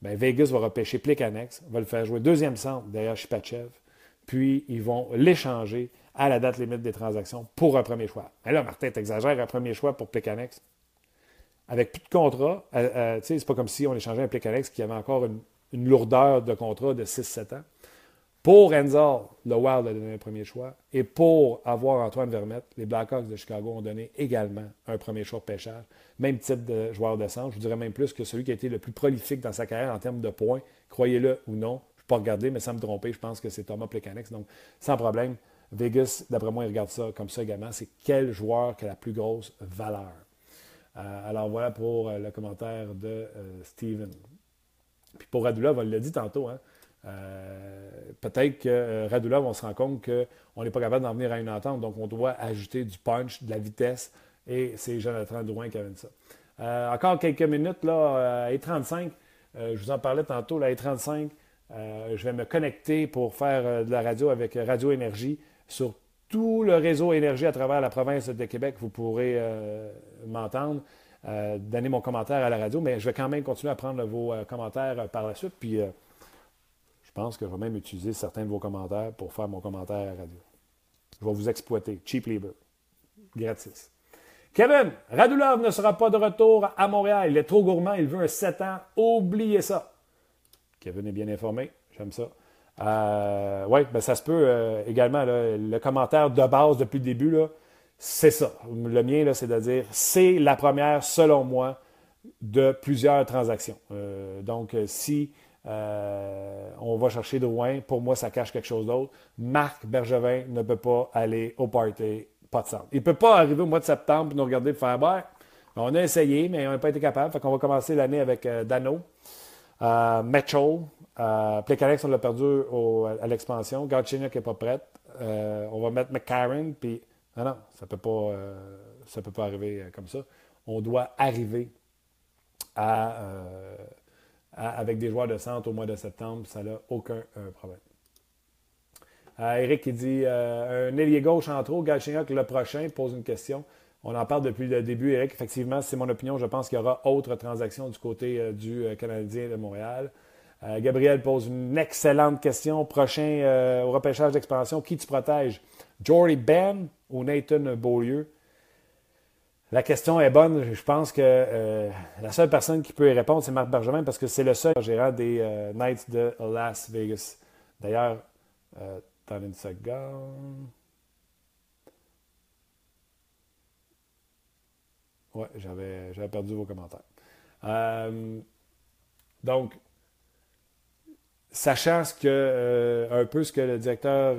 bien Vegas va repêcher Plekanex, va le faire jouer deuxième centre derrière Shipachev puis ils vont l'échanger à la date limite des transactions pour un premier choix. Mais là, Martin, t'exagères, un premier choix pour Plekanex. Avec plus de contrat, euh, euh, c'est pas comme si on échangeait un Plekanex qui avait encore une, lourdeur de contrat de 6-7 ans. Pour Enzel, le Wild a donné un premier choix. Et pour avoir Antoine Vermette, les Blackhawks de Chicago ont donné également un premier choix de pêchage. Même type de joueur de centre. Je vous dirais même plus que celui qui a été le plus prolifique dans sa carrière en termes de points. Croyez-le ou non pas regardé, mais sans me tromper, je pense que c'est Thomas Plekanex. Donc, sans problème, Vegas, d'après moi, il regarde ça comme ça également. C'est quel joueur qui a la plus grosse valeur? Euh, alors voilà pour euh, le commentaire de euh, Steven. Puis pour Radulov, on l'a dit tantôt, hein, peut-être que Radulov, on se rend compte qu'on n'est pas capable d'en venir à une entente, donc on doit ajouter du punch, de la vitesse, et c'est Jonathan Drouin qui amène ça. encore quelques minutes, là, à e 35 je vous en parlais tantôt, la 35 e euh, je vais me connecter pour faire euh, de la radio avec euh, Radio Énergie sur tout le réseau énergie à travers la province de Québec. Vous pourrez m'entendre, donner mon commentaire à la radio, mais je vais quand même continuer à prendre vos commentaires par la suite. Puis je pense que je vais même utiliser certains de vos commentaires pour faire mon commentaire à la radio. Je vais vous exploiter. Cheap labor. Gratis. Kevin, Radulov ne sera pas de retour à Montréal. Il est trop gourmand. Il veut un 7 ans. Oubliez ça. Kevin est bien informé. J'aime ça. Euh, oui, ben ça se peut euh, également. le commentaire de base depuis le début, c'est ça. Le mien, c'est de dire c'est la première, selon moi, de plusieurs transactions. Euh, donc, si on va chercher Drouin. Pour moi, ça cache quelque chose d'autre. Marc Bergevin ne peut pas aller au party, pas de centre. Il ne peut pas arriver au mois de septembre et nous regarder et faire ben, On a essayé, mais on n'a pas été capable. Fait qu'on va commencer l'année avec Dano, euh, Mitchell, euh, on l'a perdu à l'expansion. Galchenyuk n'est pas prête. Euh, on va mettre McCarron. Non, non, ça ne peut, pas, ça peut pas arriver comme ça. On doit arriver avec des joueurs de centre au mois de septembre, ça n'a aucun euh, problème. Euh, Eric qui dit euh, un ailier gauche en trop, Galchenyuk le prochain, pose une question. On en parle depuis le début, Eric. Effectivement, c'est mon opinion. Je pense qu'il y aura autre transaction du côté du Canadien de Montréal. Gabriel pose une excellente question. Prochain repêchage d'expansion, qui tu protèges? Jory Ben ou Nathan Beaulieu? La question est bonne. Je pense que euh, la seule personne qui peut y répondre, c'est Marc Bergevin, parce que c'est le seul gérant des euh, Knights de Las Vegas. D'ailleurs, euh, attendez une seconde. Ouais, j'avais, j'avais perdu vos commentaires. Euh, donc, sachant ce que, un peu ce que le directeur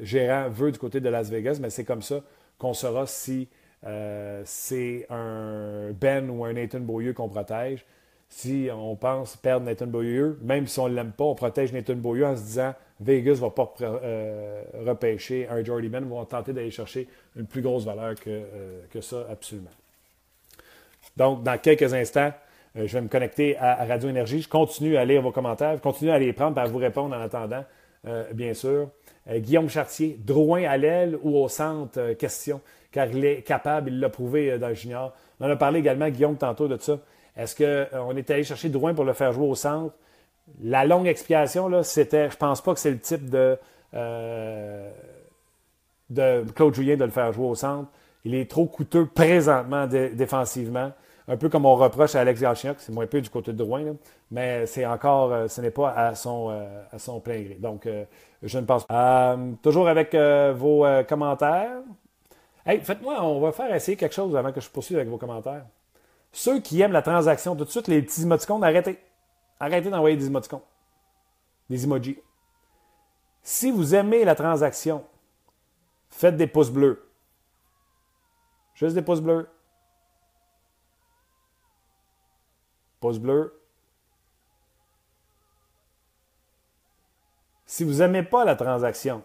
gérant veut du côté de Las Vegas, mais c'est comme ça qu'on saura si euh, c'est un Ben ou un Nathan Beaulieu qu'on protège. Si on pense perdre Nathan Beaulieu, même si on ne l'aime pas, on protège Nathan Beaulieu en se disant Vegas ne va pas euh, repêcher un Jordy Ben, vont tenter d'aller chercher une plus grosse valeur que, euh, que, ça, absolument. Donc, dans quelques instants, je vais me connecter à, Radio Énergie. Je continue à lire vos commentaires, je continue à les prendre et à vous répondre en attendant, bien sûr. Guillaume Chartier, Drouin à l'aile ou au centre, question car il est capable, il l'a prouvé euh, dans le junior. On en a parlé également, Guillaume, tantôt de ça. Est-ce qu'on euh, est allé chercher Drouin pour le faire jouer au centre? La longue expiation, là, c'était, je pense pas que c'est le type de, euh, de Claude Julien de le faire jouer au centre. Il est trop coûteux présentement défensivement. Un peu comme on reproche à Alex Galchenyuk, c'est moins peu du côté de Drouin, mais c'est encore, ce n'est pas à son, à son plein gré. Donc, je ne pense pas. toujours avec vos commentaires. Hey, faites-moi, on va faire essayer quelque chose avant que je poursuive avec vos commentaires. Ceux qui aiment la transaction, tout de suite, les petits émoticônes, arrêtez. Arrêtez d'envoyer des émoticônes. Des emojis. Si vous aimez la transaction, faites des pouces bleus. Juste des pouces bleus. Pouce bleu. Si vous n'aimez pas la transaction,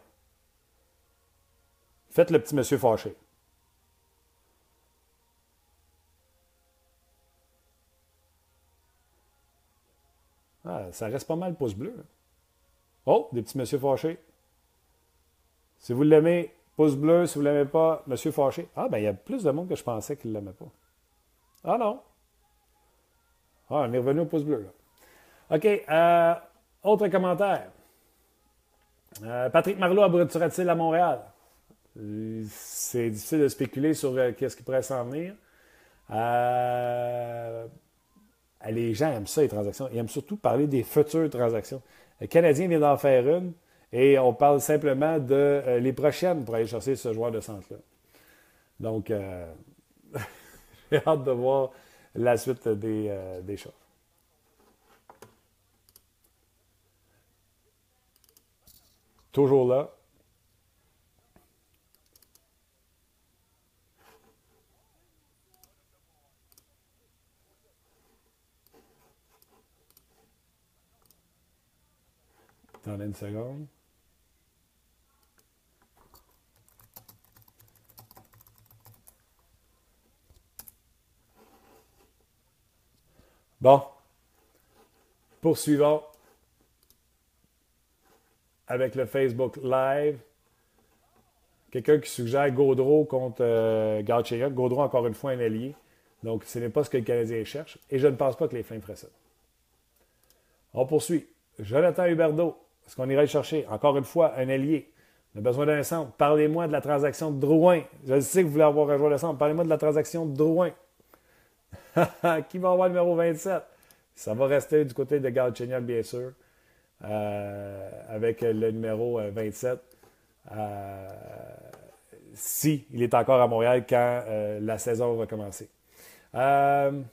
faites le petit monsieur fâché. Ah, ça reste pas mal pouce bleu. Oh, des petits monsieur fâchés. Si vous l'aimez, pouce bleu. Si vous ne l'aimez pas, monsieur fâché. Ah, ben il y a plus de monde que je pensais qu'il ne l'aimait pas. Ah non. Ah, on est revenu au pouce bleu. OK. Euh, autre commentaire. Euh, Patrick Marleau aboutit-il à Montréal? C'est difficile de spéculer sur euh, qu'est-ce qui pourrait s'en venir. Les gens aiment ça, les transactions. Ils aiment surtout parler des futures transactions. Le Canadien vient d'en faire une. Et on parle simplement de les prochaines pour aller chercher ce joueur de centre-là. Donc, j'ai hâte de voir la suite des, des choses. Toujours là. Attendez une seconde. Bon. Poursuivons avec le Facebook Live. Quelqu'un qui suggère Gaudreau contre euh, Gaudreau, encore une fois, un allié. Donc, ce n'est pas ce que le Canadien cherche. Et je ne pense pas que les Flames feraient ça. On poursuit. Jonathan Huberdeau. Est-ce qu'on irait le chercher? Encore une fois, un allié. On a besoin d'un centre. Parlez-moi de la transaction de Drouin. Je sais que vous voulez avoir joueur de centre. Parlez-moi de la transaction de Drouin. qui va avoir le numéro 27? Ça va rester du côté de Galchenyuk, bien sûr. Euh, avec le numéro 27. Euh, euh, si il est encore à Montréal quand la saison va commencer. le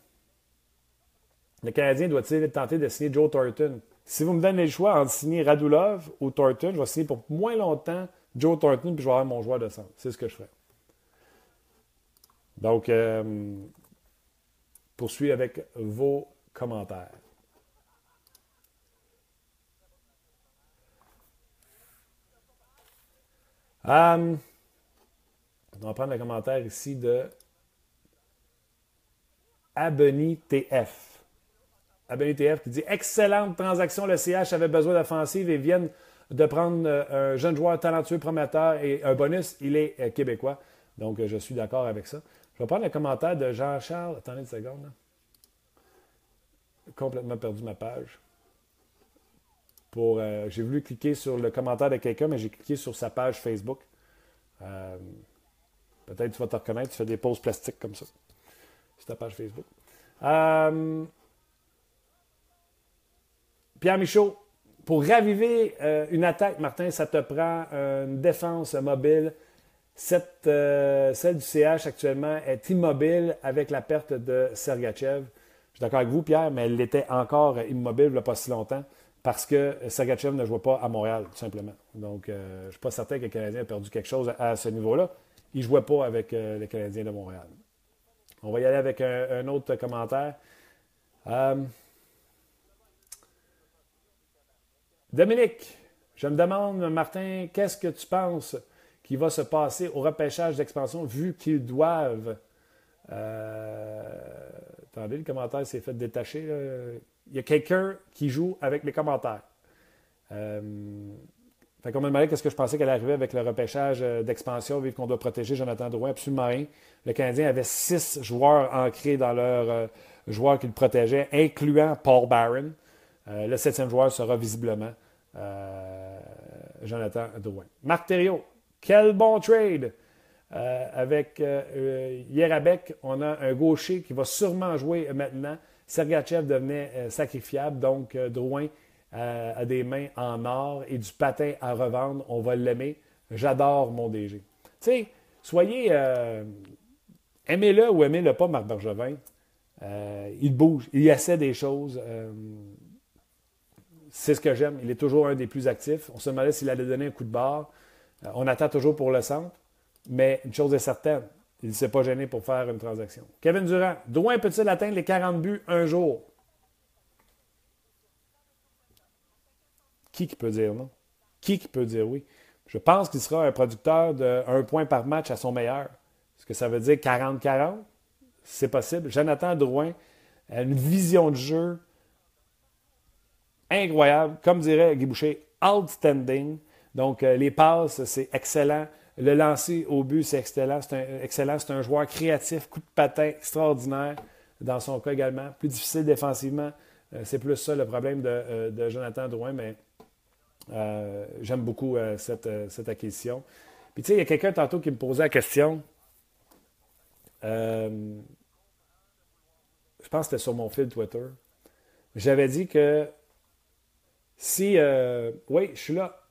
Canadien doit-il tenter de signer Joe Thornton? Si vous me donnez le choix entre signer Radulov ou Thornton, je vais signer pour moins longtemps Joe Thornton puis je vais avoir mon joueur de centre. C'est ce que je ferai. Donc, euh, poursuis avec vos commentaires. Euh, on va prendre le commentaire ici de Abeni TF. TF qui dit Excellente transaction, le CH avait besoin d'offensive et viennent de prendre euh, un jeune joueur talentueux, prometteur et un bonus, il est euh, québécois. Donc, je suis d'accord avec ça. Je vais prendre le commentaire de Jean-Charles. Attendez une seconde. Complètement perdu ma page. Euh, j'ai voulu cliquer sur le commentaire de quelqu'un, mais j'ai cliqué sur sa page Facebook. Euh, peut-être tu vas te reconnaître, tu fais des pauses plastiques comme ça. C'est ta page Facebook. Euh, Pierre Michaud, pour raviver une attaque, Martin, ça te prend une défense mobile. Celle du CH actuellement est immobile avec la perte de Sergachev. Je suis d'accord avec vous, Pierre, mais elle était encore immobile il n'y a pas si longtemps parce que Sergachev ne joue pas à Montréal, tout simplement. Donc, euh, je ne suis pas certain que le Canadien a perdu quelque chose à, ce niveau-là. Il ne jouait pas avec euh, les Canadiens de Montréal. On va y aller avec un, autre commentaire. Euh, Dominique, je me demande, Martin, qu'est-ce que tu penses qui va se passer au repêchage d'expansion vu qu'ils doivent. attendez, le commentaire s'est fait détacher il y a quelqu'un qui joue avec les commentaires. Euh, fait qu'on qu'est-ce que je pensais qu'elle arrivait avec le repêchage euh, d'expansion, vu qu'on doit protéger Jonathan Drouin. Absolument rien. Le Canadien avait six joueurs ancrés dans leur euh, joueur qu'il protégeait, incluant Paul Barron. Euh, le septième joueur sera visiblement Jonathan Drouin. Marc Thériault, quel bon trade! avec Yerabek, on a un gaucher qui va sûrement jouer maintenant. Sergachev devenait euh, sacrifiable, donc euh, Drouin euh, a des mains en or et du patin à revendre. On va l'aimer. J'adore mon DG. Tu sais, soyez. aimez-le ou aimez-le pas, Marc Bergevin. il bouge, il essaie des choses. c'est ce que j'aime. Il est toujours un des plus actifs. On se demandait s'il allait donner un coup de barre. On attend toujours pour le centre. Mais une chose est certaine, il ne s'est pas gêné pour faire une transaction. Kevin Durant, Drouin peut-il atteindre les 40 buts un jour? Qui qui peut dire non? Qui qui peut dire oui? Je pense qu'il sera un producteur de un point par match à son meilleur. Est-ce que ça veut dire 40-40? C'est possible. Jonathan Drouin a une vision de jeu incroyable. Comme dirait Guy Boucher, outstanding. Donc, euh, les passes, c'est excellent. Le lancer au but, c'est excellent. C'est un, un joueur créatif, coup de patin extraordinaire dans son cas également. Plus difficile défensivement. Euh, c'est plus ça le problème de, euh, Jonathan Drouin, mais j'aime beaucoup cette, cette, acquisition. Puis tu sais, il y a quelqu'un tantôt qui me posait la question. je pense que c'était sur mon fil Twitter. J'avais dit que si. oui, je suis là.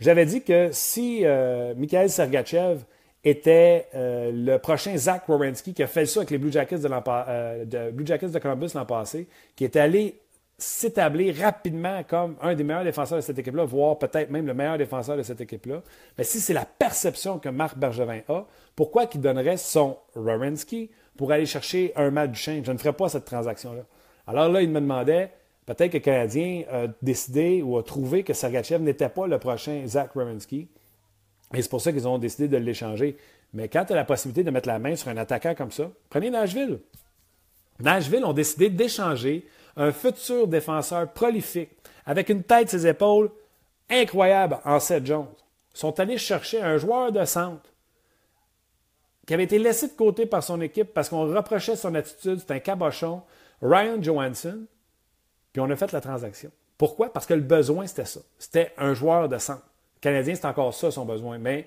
J'avais dit que si euh, Mikhail Sergachev était euh, le prochain Zach Wierenski qui a fait ça avec les Blue Jackets de, euh, Blue Jackets de Columbus l'an passé, qui est allé s'établir rapidement comme un des meilleurs défenseurs de cette équipe-là, voire peut-être même le meilleur défenseur de cette équipe-là. Mais si c'est la perception que Marc Bergevin a, pourquoi qu'il donnerait son Wierenski pour aller chercher un match du Je ne ferais pas cette transaction-là. Alors là, il me demandait, peut-être que le Canadien a décidé ou a trouvé que Sergachev n'était pas le prochain Zach Wierenski. Et c'est pour ça qu'ils ont décidé de l'échanger. Mais quand tu as la possibilité de mettre la main sur un attaquant comme ça, prenez Nashville. Nashville ont décidé d'échanger un futur défenseur prolifique avec une tête ses épaules incroyable en Seth Jones. Ils sont allés chercher un joueur de centre qui avait été laissé de côté par son équipe parce qu'on reprochait son attitude, c'est un cabochon, Ryan Johansson, puis on a fait la transaction. Pourquoi? Parce que le besoin, c'était ça. C'était un joueur de centre. Le Canadien, c'est encore ça son besoin, mais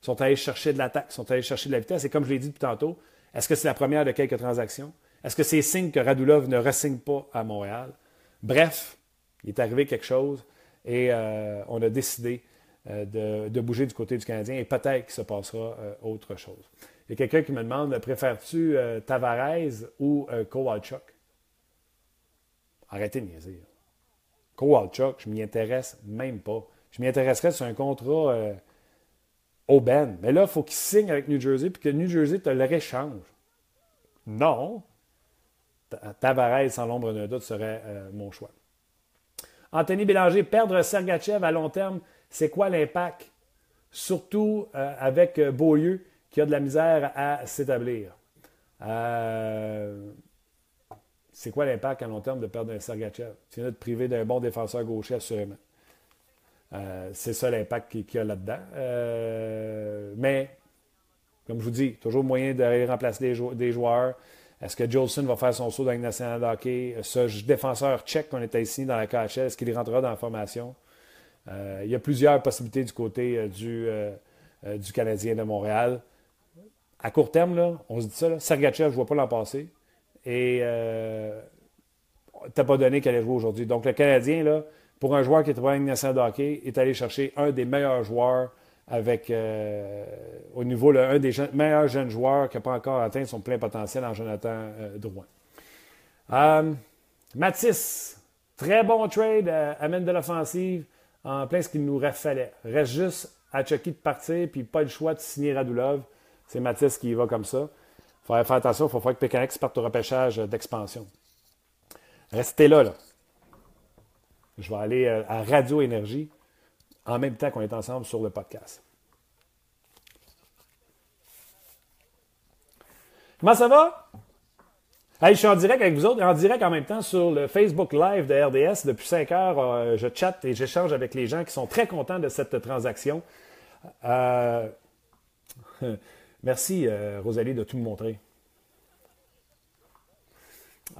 ils sont allés chercher de l'attaque, ils sont allés chercher de la vitesse. Et comme je l'ai dit depuis tantôt, est-ce que c'est la première de quelques transactions? Est-ce que c'est signe que Radulov ne ressigne pas à Montréal? Bref, il est arrivé quelque chose et euh, on a décidé euh, de, bouger du côté du Canadien et peut-être qu'il se passera euh, autre chose. Il y a quelqu'un qui me demande préfères-tu Tavares ou Kowalchuk? Arrêtez de niaiser. Kowalchuk, je m'y intéresse même pas. Je m'y intéresserais sur un contrat au Ben. Mais là, il faut qu'il signe avec New Jersey puis que New Jersey te le réchange. Non. Tavares, sans l'ombre d'un doute, serait euh, mon choix. Anthony Bélanger, perdre Sergachev à long terme, c'est quoi l'impact? Surtout euh, avec euh, Beaulieu qui a de la misère à s'établir. C'est quoi l'impact à long terme de perdre un Sergachev? De te priver d'un bon défenseur gaucher, assurément. c'est ça l'impact qu'il y a là-dedans. mais, comme je vous dis, toujours moyen d'aller remplacer des joueurs. Est-ce que Jolson va faire son saut dans la nationale de hockey? Ce défenseur tchèque qu'on était ici dans la KHL, est-ce qu'il rentrera dans la formation? Euh, il y a plusieurs possibilités du côté euh, du, euh, Canadien de Montréal. À court terme, là, on se dit ça, là, je ne vois pas l'an passé. Et euh, t'as pas donné qu'elle allait jouer aujourd'hui. Donc le Canadien, là, pour un joueur qui était pas nationale de hockey, est allé chercher un des meilleurs joueurs avec, euh, au niveau, un des meilleurs jeunes joueurs qui n'a pas encore atteint son plein potentiel en Jonathan euh, Drouin. Euh, Mathis, très bon trade, amène de l'offensive, en plein ce qu'il nous fallait. Reste juste à Chucky de partir, puis pas le choix de signer Radulov. C'est Mathis qui y va comme ça. Il faudrait faire attention, il faut faire que Pécanex parte au repêchage d'expansion. Restez là, là. Je vais aller à Radio Énergie en même temps qu'on est ensemble sur le podcast. Comment ça va? je suis en direct avec vous autres, en direct en même temps sur le Facebook Live de RDS. Depuis 5 heures, euh, je chatte et j'échange avec les gens qui sont très contents de cette transaction. Euh, merci, euh, Rosalie, de tout me montrer.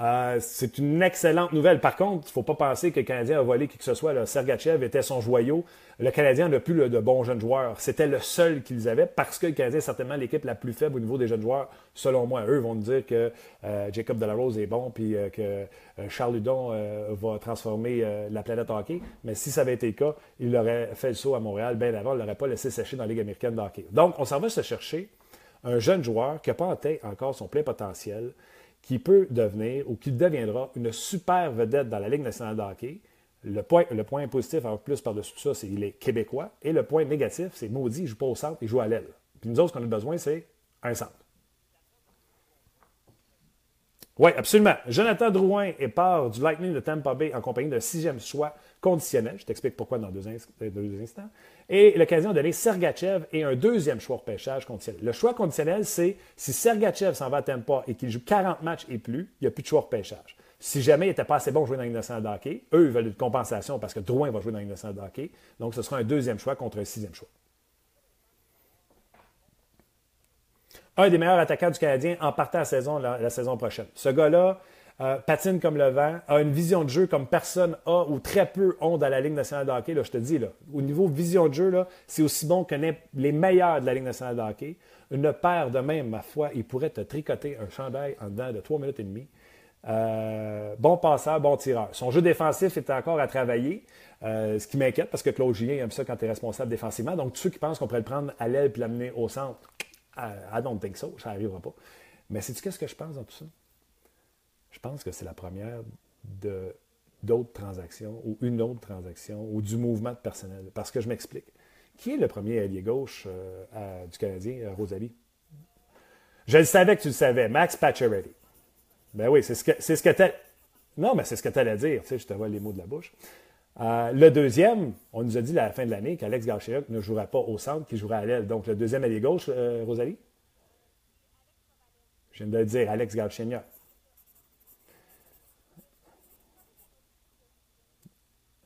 Euh, c'est une excellente nouvelle. Par contre, il ne faut pas penser que le Canadien a volé qui que ce soit. Là. Sergachev était son joyau. Le Canadien n'a plus de bons jeunes joueurs. C'était le seul qu'ils avaient parce que le Canadien est certainement l'équipe la plus faible au niveau des jeunes joueurs. Selon moi, eux vont dire que euh, Jacob Delarose est bon puis que Charles Ludon va transformer la planète hockey. Mais si ça avait été le cas, il aurait fait le saut à Montréal bien avant. Il ne l'aurait pas laissé sécher dans la Ligue américaine de hockey. Donc, on s'en va se chercher un jeune joueur qui n'a pas atteint encore son plein potentiel qui peut devenir ou qui deviendra une super vedette dans la Ligue nationale de hockey. Le point, le point positif, en plus, par-dessus tout ça, c'est qu'il est québécois. Et le point négatif, c'est maudit, il ne joue pas au centre, il joue à l'aile. Puis nous autres, ce qu'on a besoin, c'est un centre. Oui, absolument. Jonathan Drouin est part du Lightning de Tampa Bay en compagnie d'un sixième choix conditionnel. Je t'explique pourquoi dans deux, instants. Et l'occasion de donner Sergachev et un deuxième choix de pêchage conditionnel. Le choix conditionnel, c'est si Sergachev s'en va à Tampa et qu'il joue 40 matchs et plus, il n'y a plus de choix de pêchage. Si jamais il n'était pas assez bon pour jouer dans l'innocent de hockey, eux, ils veulent une compensation parce que Drouin va jouer dans l'innocent de hockey. Donc, ce sera un deuxième choix contre un sixième choix. Un des meilleurs attaquants du Canadien en partant la saison, la saison prochaine. Ce gars-là, euh, patine comme le vent, a une vision de jeu comme personne a ou très peu ont dans la Ligue nationale de hockey. Là, je te dis, là, au niveau vision de jeu, c'est aussi bon que les meilleurs de la Ligue nationale de hockey. Une paire de même, ma foi, il pourrait te tricoter un chandail en dedans de trois minutes et demie. Euh, bon passeur, bon tireur. Son jeu défensif est encore à travailler, euh, ce qui m'inquiète parce que Claude Julien aime ça quand tu es responsable défensivement. Donc, ceux qui pensent qu'on pourrait le prendre à l'aile et l'amener au centre, I don't think so, ça n'arrivera pas. Mais sais-tu qu'est-ce que je pense dans tout ça? Je pense que c'est la première d'autres transactions ou une autre transaction ou du mouvement de personnel. Parce que je m'explique. Qui est le premier allié gauche euh, du Canadien, Rosalie? Je le savais que tu le savais, Max Pacioretty. Ben oui, c'est ce que c'est ce que Non, mais c'est ce que tu allais dire, tu sais, je te vois les mots de la bouche. Euh, le deuxième, on nous a dit à la fin de l'année qu'Alex Galchenyuk ne jouera pas au centre, qu'il jouera à l'aile. Donc, le deuxième allié gauche, euh, Rosalie? Je viens de le dire, Alex Galchenyuk.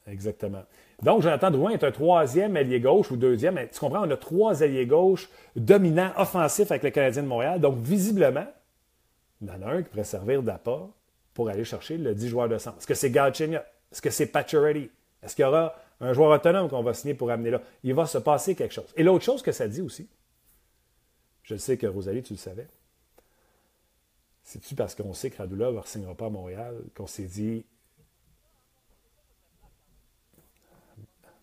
Exactement. Donc, Jonathan Drouin est un troisième allié gauche ou deuxième. Tu comprends, on a trois alliés gauche dominants, offensifs avec le Canadien de Montréal. Donc, visiblement, il y en a un qui pourrait servir d'apport pour aller chercher le 10 joueurs de centre. Est-ce que c'est Galchenyuk? Est-ce que c'est Pacioretty? Est-ce qu'il y aura un joueur autonome qu'on va signer pour amener là? Il va se passer quelque chose. Et l'autre chose que ça dit aussi, je sais que Rosalie, tu le savais, c'est-tu parce qu'on sait que Radulov ne signera pas à Montréal qu'on s'est dit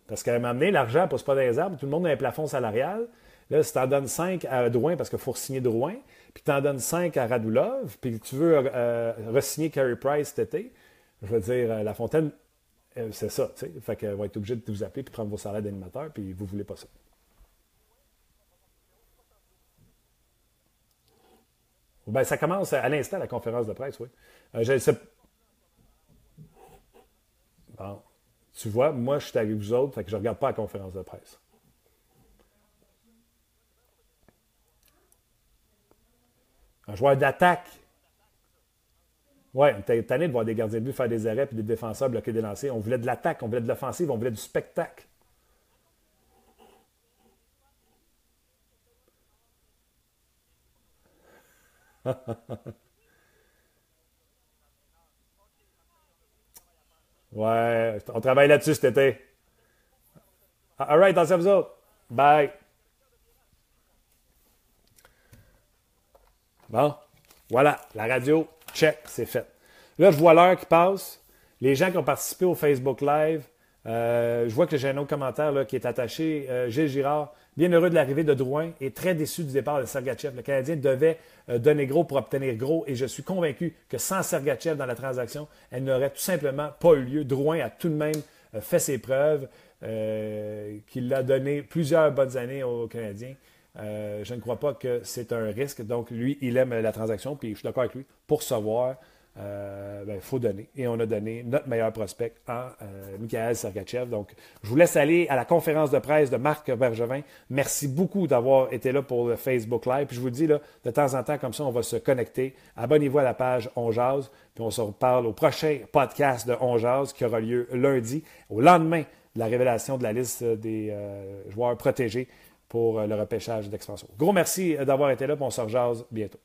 Parce qu'à un moment donné, l'argent ne pousse pas dans les arbres, tout le monde a un plafond salarial. Là, si tu en donnes 5 à Drouin parce qu'il faut signer Drouin, puis tu en donnes 5 à Radulov, puis tu veux euh, re-signer Carey Price cet été, je veux dire, euh, La Fontaine, euh, c'est ça, tu sais. Fait qu'elle va être obligée de vous appeler puis prendre vos salaires d'animateur, puis vous ne voulez pas ça. Ben, ça commence à l'instant, la conférence de presse, oui. Bon. Tu vois, moi, je suis avec vous autres, fait que je ne regarde pas la conférence de presse. Un joueur d'attaque. Ouais, t'es tanné de voir des gardiens de but faire des arrêts et des défenseurs bloquer des lancers. On voulait de l'attaque, on voulait de l'offensive, on voulait du spectacle. Ouais, on travaille là-dessus cet été. All right, attention à vous autres. Bye. Bon, voilà, la radio, check, c'est fait. Là, je vois l'heure qui passe. Les gens qui ont participé au Facebook Live, euh, je vois que j'ai un autre commentaire qui est attaché. Euh, Gilles Girard, bien heureux de l'arrivée de Drouin et très déçu du départ de Sergachev. Le Canadien devait euh, donner gros pour obtenir gros et je suis convaincu que sans Sergachev dans la transaction, elle n'aurait tout simplement pas eu lieu. Drouin a tout de même fait ses preuves, qu'il a donné plusieurs bonnes années aux Canadiens. je ne crois pas que c'est un risque. Donc, lui, il aime la transaction, puis je suis d'accord avec lui pour savoir euh, ben, faut donner. Et on a donné notre meilleur prospect à euh, Mikhail Sergachev. Donc, je vous laisse aller à la conférence de presse de Marc Bergevin. Merci beaucoup d'avoir été là pour le Facebook Live. Puis je vous dis, là, de temps en temps, comme ça, on va se connecter. Abonnez-vous à la page On Jazz. Puis on se reparle au prochain podcast de On Jazz qui aura lieu lundi, au lendemain de la révélation de la liste des euh, joueurs protégés pour le repêchage d'expansion. Gros merci d'avoir été là. Puis on se rejase bientôt.